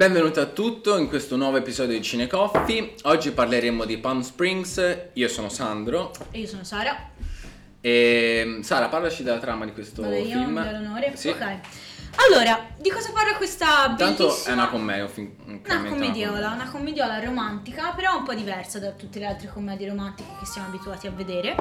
Benvenuti a tutto in questo nuovo episodio di Cinecoffee. Oggi parleremo di Palm Springs. Io sono Sandro. E io sono Sara. E Sara, parlaci della trama di questo Vado io, film. dà l'onore. Sì. Ok. Allora, di cosa parla questa Tanto bellissima... è una commedia, un film- Una commediola, una commediola romantica, però un po' diversa da tutte le altre commedie romantiche che siamo abituati a vedere.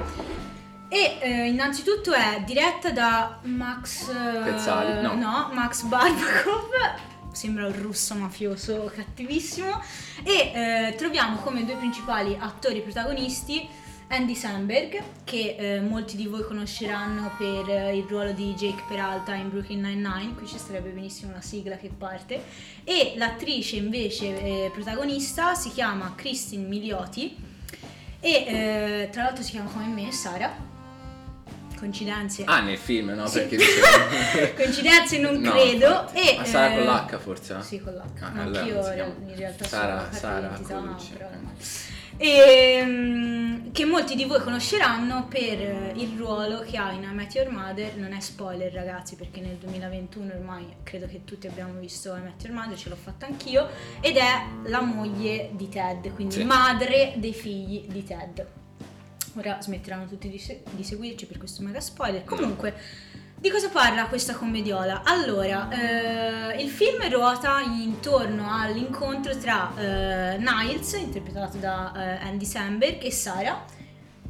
E eh, innanzitutto è diretta da Max eh, Pezzali, no. Max Barbakov. Sembra un russo mafioso cattivissimo. E eh, troviamo come due principali attori protagonisti Andy Samberg, che eh, molti di voi conosceranno per eh, il ruolo di Jake Peralta in Brooklyn Nine-Nine, qui ci sarebbe benissimo la sigla che parte, e l'attrice invece eh, protagonista si chiama Christine Milioti e eh, tra l'altro si chiama come me Sara. Coincidenze? Ah, nel film, no? Sì. Perché dicevo... Coincidenze non No, credo. infatti. E, Ma sarà con eh, l'H forse? Sì, con l'H. Ah, allora anch'io in realtà Sara- sono Sara ok. ormai. Ehm, che molti di voi conosceranno per eh, il ruolo che ha in I Met Your Mother, non è spoiler ragazzi perché nel 2021 ormai credo che tutti abbiamo visto I Met Your Mother, ce l'ho fatta anch'io, ed è la moglie di Ted, quindi Sì. madre dei figli di Ted. Ora smetteranno tutti di, se- di seguirci per questo mega spoiler. Comunque, di cosa parla questa commediola? Allora, eh, il film ruota intorno all'incontro tra eh, Niles, interpretato da eh, Andy Samberg, e Sara,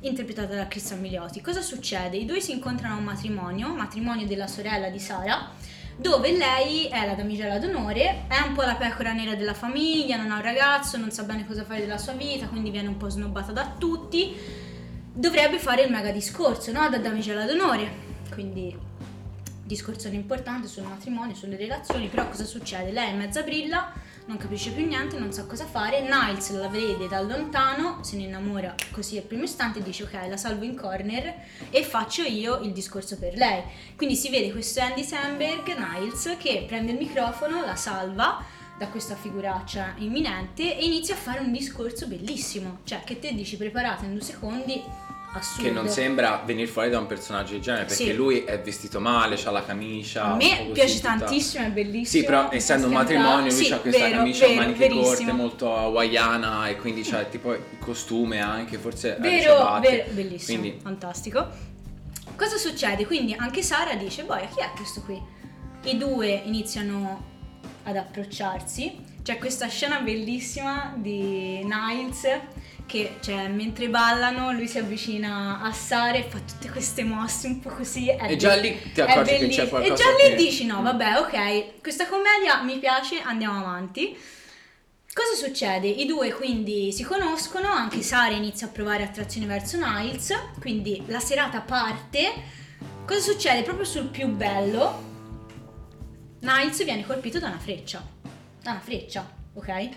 interpretata da Christian Milioti. Cosa succede? I due si incontrano a un matrimonio, matrimonio della sorella di Sara, dove lei è la damigella d'onore, è un po' la pecora nera della famiglia, non ha un ragazzo, non sa bene cosa fare della sua vita, quindi viene un po' snobbata da tutti. Dovrebbe fare il mega discorso, no? Da damigella d'onore. Quindi discorso importante sul matrimonio, sulle relazioni, però cosa succede? Lei è mezza brilla, non capisce più niente, non sa cosa fare, Niles la vede da lontano, se ne innamora così al primo istante dice ok, la salvo in corner e faccio io il discorso per lei. Quindi si vede questo Andy Samberg, Niles, che prende il microfono, la salva da questa figuraccia imminente e inizia a fare un discorso bellissimo, cioè che te dici preparato in due secondi, assurdo. Che non sembra venire fuori da un personaggio del genere perché Sì. lui è vestito male, ha la camicia. A me piace tutta- tantissimo, è bellissimo. Sì, però per essendo un matrimonio lui Sì, ha questa vero, camicia a vero, maniche corte verissimo. molto hawaiana e quindi c'ha tipo il costume anche, forse Vero, ciabatte. vero, bellissimo, Quindi fantastico. Cosa succede? Quindi anche Sara dice, boia, chi è questo qui? I due iniziano ad approcciarsi. C'è questa scena bellissima di Niles che, cioè, mentre ballano, lui si avvicina a Sara e fa tutte queste mosse un po' così. È E già lì ti accorgi che c'è qualcosa E già lì che- dici, no, vabbè, ok, questa commedia mi piace, andiamo avanti. Cosa succede? I due quindi si conoscono, anche Sara inizia a provare attrazione verso Niles, quindi la serata parte. Cosa succede? Proprio sul più bello, Niles viene colpito da una freccia. Da una freccia, ok?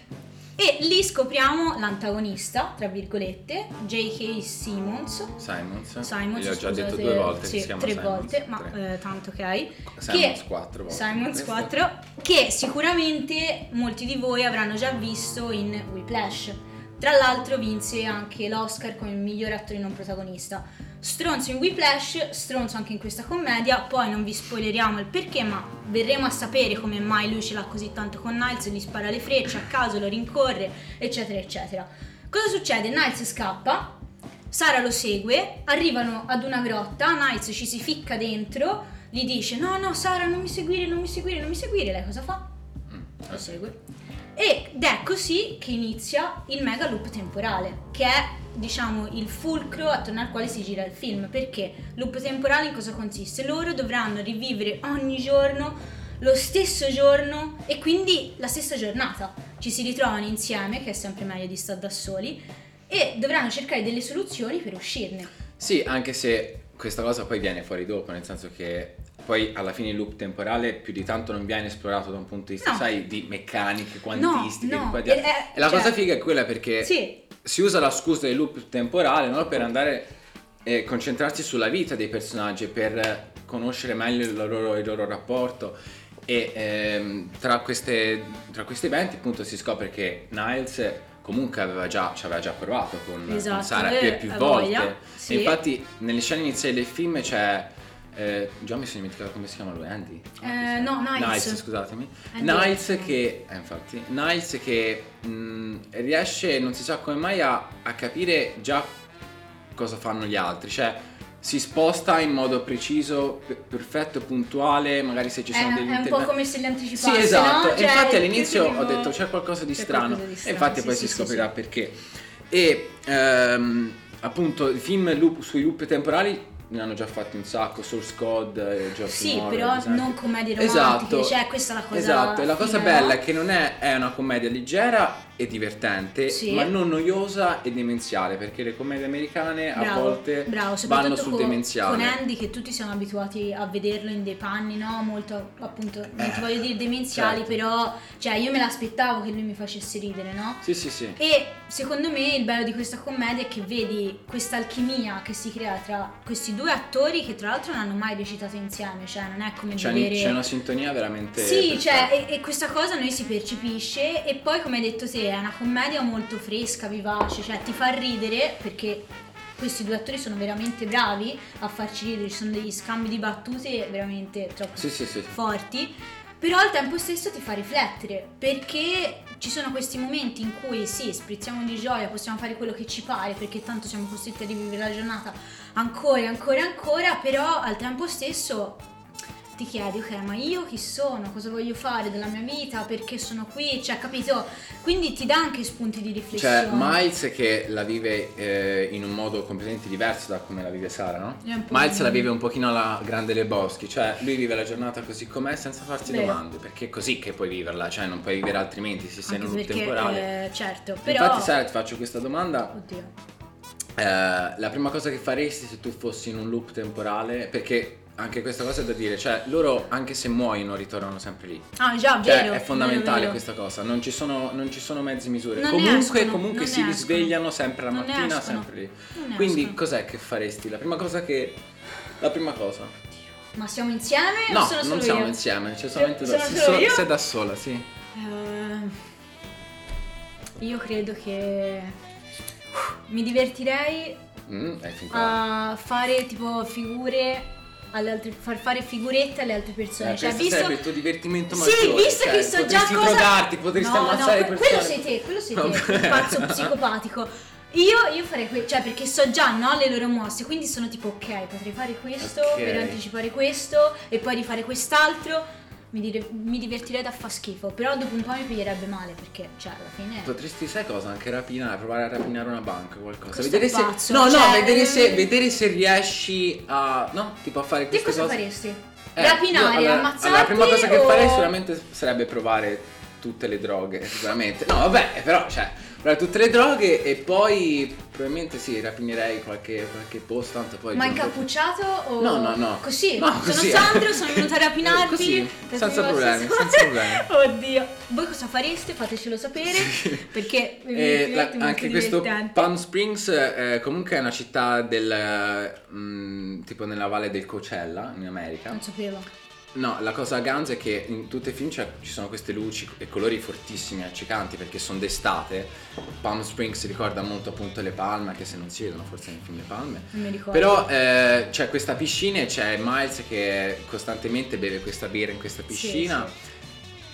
E lì scopriamo l'antagonista, tra virgolette, J.K. Simmons. Simons. Simons, Gli ho già detto due volte sì, tre Simons, volte, ma eh, tanto ok. Simons che- quattro volte. Simons Questo- 4, che sicuramente molti di voi avranno già visto in Whiplash. Tra l'altro vinse anche l'Oscar come miglior attore non protagonista. Stronzo in Whiplash, stronzo anche in questa commedia, poi non vi spoileriamo il perché, ma verremo a sapere come mai lui ce l'ha così tanto con Niles, gli spara le frecce, a caso lo rincorre, eccetera, eccetera. Cosa succede? Niles scappa, Sara lo segue, arrivano ad una grotta, Niles ci si ficca dentro, gli dice no no Sara non mi seguire, non mi seguire, non mi seguire, lei cosa fa? Mm, Lo segue. Ed è così che inizia il mega loop temporale, che è diciamo il fulcro attorno al quale si gira il film. Perché loop temporale in cosa consiste? Loro dovranno rivivere ogni giorno lo stesso giorno e quindi la stessa giornata. Ci si ritrovano insieme, che è sempre meglio di stare da soli, e dovranno cercare delle soluzioni per uscirne. Sì, anche se questa cosa poi viene fuori dopo, nel senso che poi alla fine il loop temporale più di tanto non viene esplorato da un punto di vista, No. sai, di meccaniche, quantistiche. no, di e di e- là. è- e la cioè- cosa figa è quella perché Sì, si usa la scusa del loop temporale no? per andare e concentrarsi sulla vita dei personaggi, per conoscere meglio il loro, il loro rapporto. E ehm, tra, queste, tra questi eventi appunto si scopre che Niles comunque aveva già, ci aveva già provato con, con Esatto, Sara eh, più e più volte. voglia, E sì. infatti nelle scene iniziali del film c'è eh, già mi sono dimenticato come si chiama lui, Andy? Eh, no, Niles. scusatemi. Andy. Niles che, eh, infatti, Niles che mh, riesce, non si sa come mai, a, a capire già cosa fanno gli altri, cioè si sposta in modo preciso, pe- perfetto, puntuale, magari se ci È, sono è degli un po' interventi. come se li anticipasse, Sì, esatto. no? E Cioè, infatti il all'inizio ho detto c'è qualcosa di c'è strano. qualcosa di E strano, infatti sì, poi sì, si scoprirà sì. perché. E ehm, appunto i film loop, sui loop temporali ne hanno già fatti un sacco, Source Code, eh, Geoff Sì, però non commedie romantiche, Esatto. cioè questa è la cosa Esatto, e la cosa fine, bella è che non è, è una commedia leggera e divertente, Sì. ma non noiosa e demenziale, perché le commedie americane a Bravo, volte bravo, vanno sul con, demenziale. con Andy che tutti siamo abituati a vederlo in dei panni, no? Molto appunto, non ti Eh, voglio dire demenziali, certo. però cioè io me l'aspettavo che lui mi facesse ridere, no? Sì, sì, sì. E secondo me il bello di questa commedia è che vedi questa alchimia che si crea tra questi due attori che tra l'altro non hanno mai recitato insieme, cioè non è come C'è, vedere c'è una sintonia veramente... Sì, cioè, e, e questa cosa noi si percepisce e poi come hai detto te è una commedia molto fresca, vivace, cioè ti fa ridere perché questi due attori sono veramente bravi a farci ridere, ci sono degli scambi di battute veramente troppo Sì, sì, sì. forti, però al tempo stesso ti fa riflettere perché ci sono questi momenti in cui sì, sprizziamo di gioia, possiamo fare quello che ci pare perché tanto siamo costretti a rivivere la giornata ancora ancora ancora, però al tempo stesso ti chiedi ok ma io chi sono, cosa voglio fare della mia vita, perché sono qui, cioè capito? Quindi ti dà anche spunti di riflessione. C'è Miles che la vive eh, in un modo completamente diverso da come la vive Sara, no? Un Miles la vive un pochino alla grande Le Boschi, cioè lui vive la giornata così com'è senza farsi Vero. domande, perché è così che puoi viverla, cioè non puoi vivere altrimenti se sei in Anche un loop perché, temporale. eh, certo, però... Infatti Sara ti faccio questa domanda, Oddio. eh, la prima cosa che faresti se tu fossi in un loop temporale, perché anche questa cosa è da dire, cioè loro anche se muoiono ritornano sempre lì. Ah già, Cioè, vero. è fondamentale vero, questa cosa, non ci sono, non ci sono mezzi misure. Non comunque escono, comunque si risvegliano sempre la Non mattina, sempre lì. Quindi escono. cos'è che faresti? La prima cosa che... La prima cosa. Ma siamo insieme No, solo non siamo io? insieme, c'è solamente Sono da, solo so- io? sei da sola, sì. Eh, io credo che mi divertirei Mm, a fare tipo figure altre, far fare figurette alle altre persone. Eh, cioè, questo visto sarebbe il tuo divertimento Sì, maggiore. visto cioè, che so già cosa drogarti, potresti no, ammazzare no, persone. que- quello sei te, quello sei te, il pazzo psicopatico. Io, io farei que- cioè perché so già no, le loro mosse, quindi sono tipo ok, potrei fare questo Ok. per anticipare questo e poi rifare quest'altro. Mi, dire- mi divertirei da fa schifo, però dopo un po' mi piglierebbe male perché, cioè, alla fine. Potresti, sai cosa? Anche rapinare, provare a rapinare una banca o qualcosa. Vedere se. pazzo, no, no, cioè, vedere se, ehm, vedere se riesci a. No, tipo a fare Te queste cosa cose. faresti? Eh, Rapinare, io, allora, ammazzarti allora, la prima cosa che o- farei sicuramente sarebbe provare tutte le droghe, sicuramente. No, vabbè, però, cioè, provare tutte le droghe e poi probabilmente sì, rapinerei qualche, qualche posto, tanto poi... Ma incappucciato o No, no, no. Così? No, così. Sono Sandro, sono venuta a rapinarvi. Così, senza problemi, senza problemi. Oddio. Voi cosa fareste? Fatecelo sapere. Perché E evidentemente la- anche questo. Palm Springs eh, comunque è una città del mm, tipo nella valle del Coachella in America. Non sapevo. No, la cosa ganza è che in tutti i film ci sono queste luci e colori fortissimi, accecanti perché sono d'estate. Palm Springs ricorda molto appunto le palme, anche se non si vedono forse nel film le palme. Non mi ricordo. Però eh, c'è questa piscina e c'è Miles che costantemente beve questa birra in questa piscina. sì.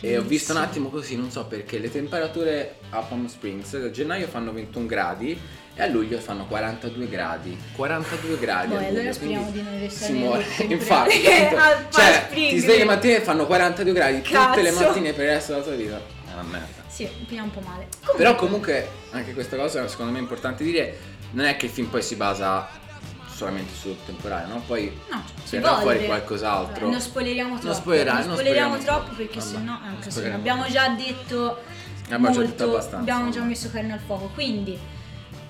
E ho visto un attimo così, non so perché, le temperature a Palm Springs a gennaio fanno 21 gradi e a luglio fanno 42 gradi. 42 gradi. Boh, a luglio, allora speriamo di non restare Si muore. Infatti, cioè, ti svegli la mattina e fanno 42 gradi tutte le Cazzo. mattine per il resto della tua vita. È una merda. Sì, pigliamo un po' male. Però comunque anche questa cosa secondo me è importante dire, non è che il film poi si basa solamente sul temporale, no? Poi No, verrà fuori qualcos'altro. Non spoileriamo troppo. Non spoilerai, non non spoileriamo spoileriamo troppo perché Vabbè, sennò è un non casino. spoileriamo Abbiamo già detto Abbiamo già detto abbiamo già messo carne al fuoco, quindi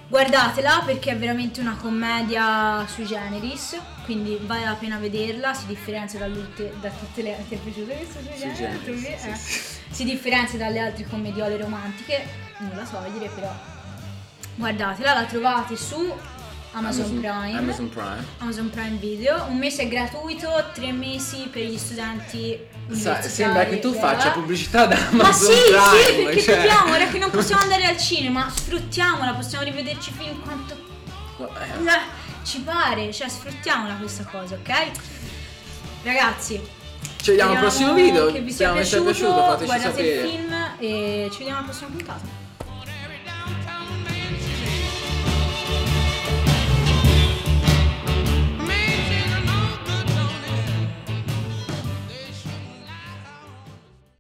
guardatela perché è veramente una commedia sui generis, quindi vale la pena vederla, si differenzia da tutte le generis, Eh. Si differenzia dalle altre commediole romantiche, nulla togliere però. Guardatela, la trovate su Amazon, Prime. Amazon Prime. Amazon Prime Video, un mese è gratuito, tre mesi per gli studenti Sa- sembra che tu faccia pubblicità da Amazon Ma sì, Prime. sì, perché cioè- dobbiamo, ora che non possiamo andare al cinema, sfruttiamola, possiamo rivederci film quanto eh, ci pare, cioè sfruttiamola questa cosa, ok? Ragazzi, Ci vediamo al prossimo video. Che vi sia piaciuto, piaciuto, guardate sapere. il film e ci vediamo alla prossima puntata.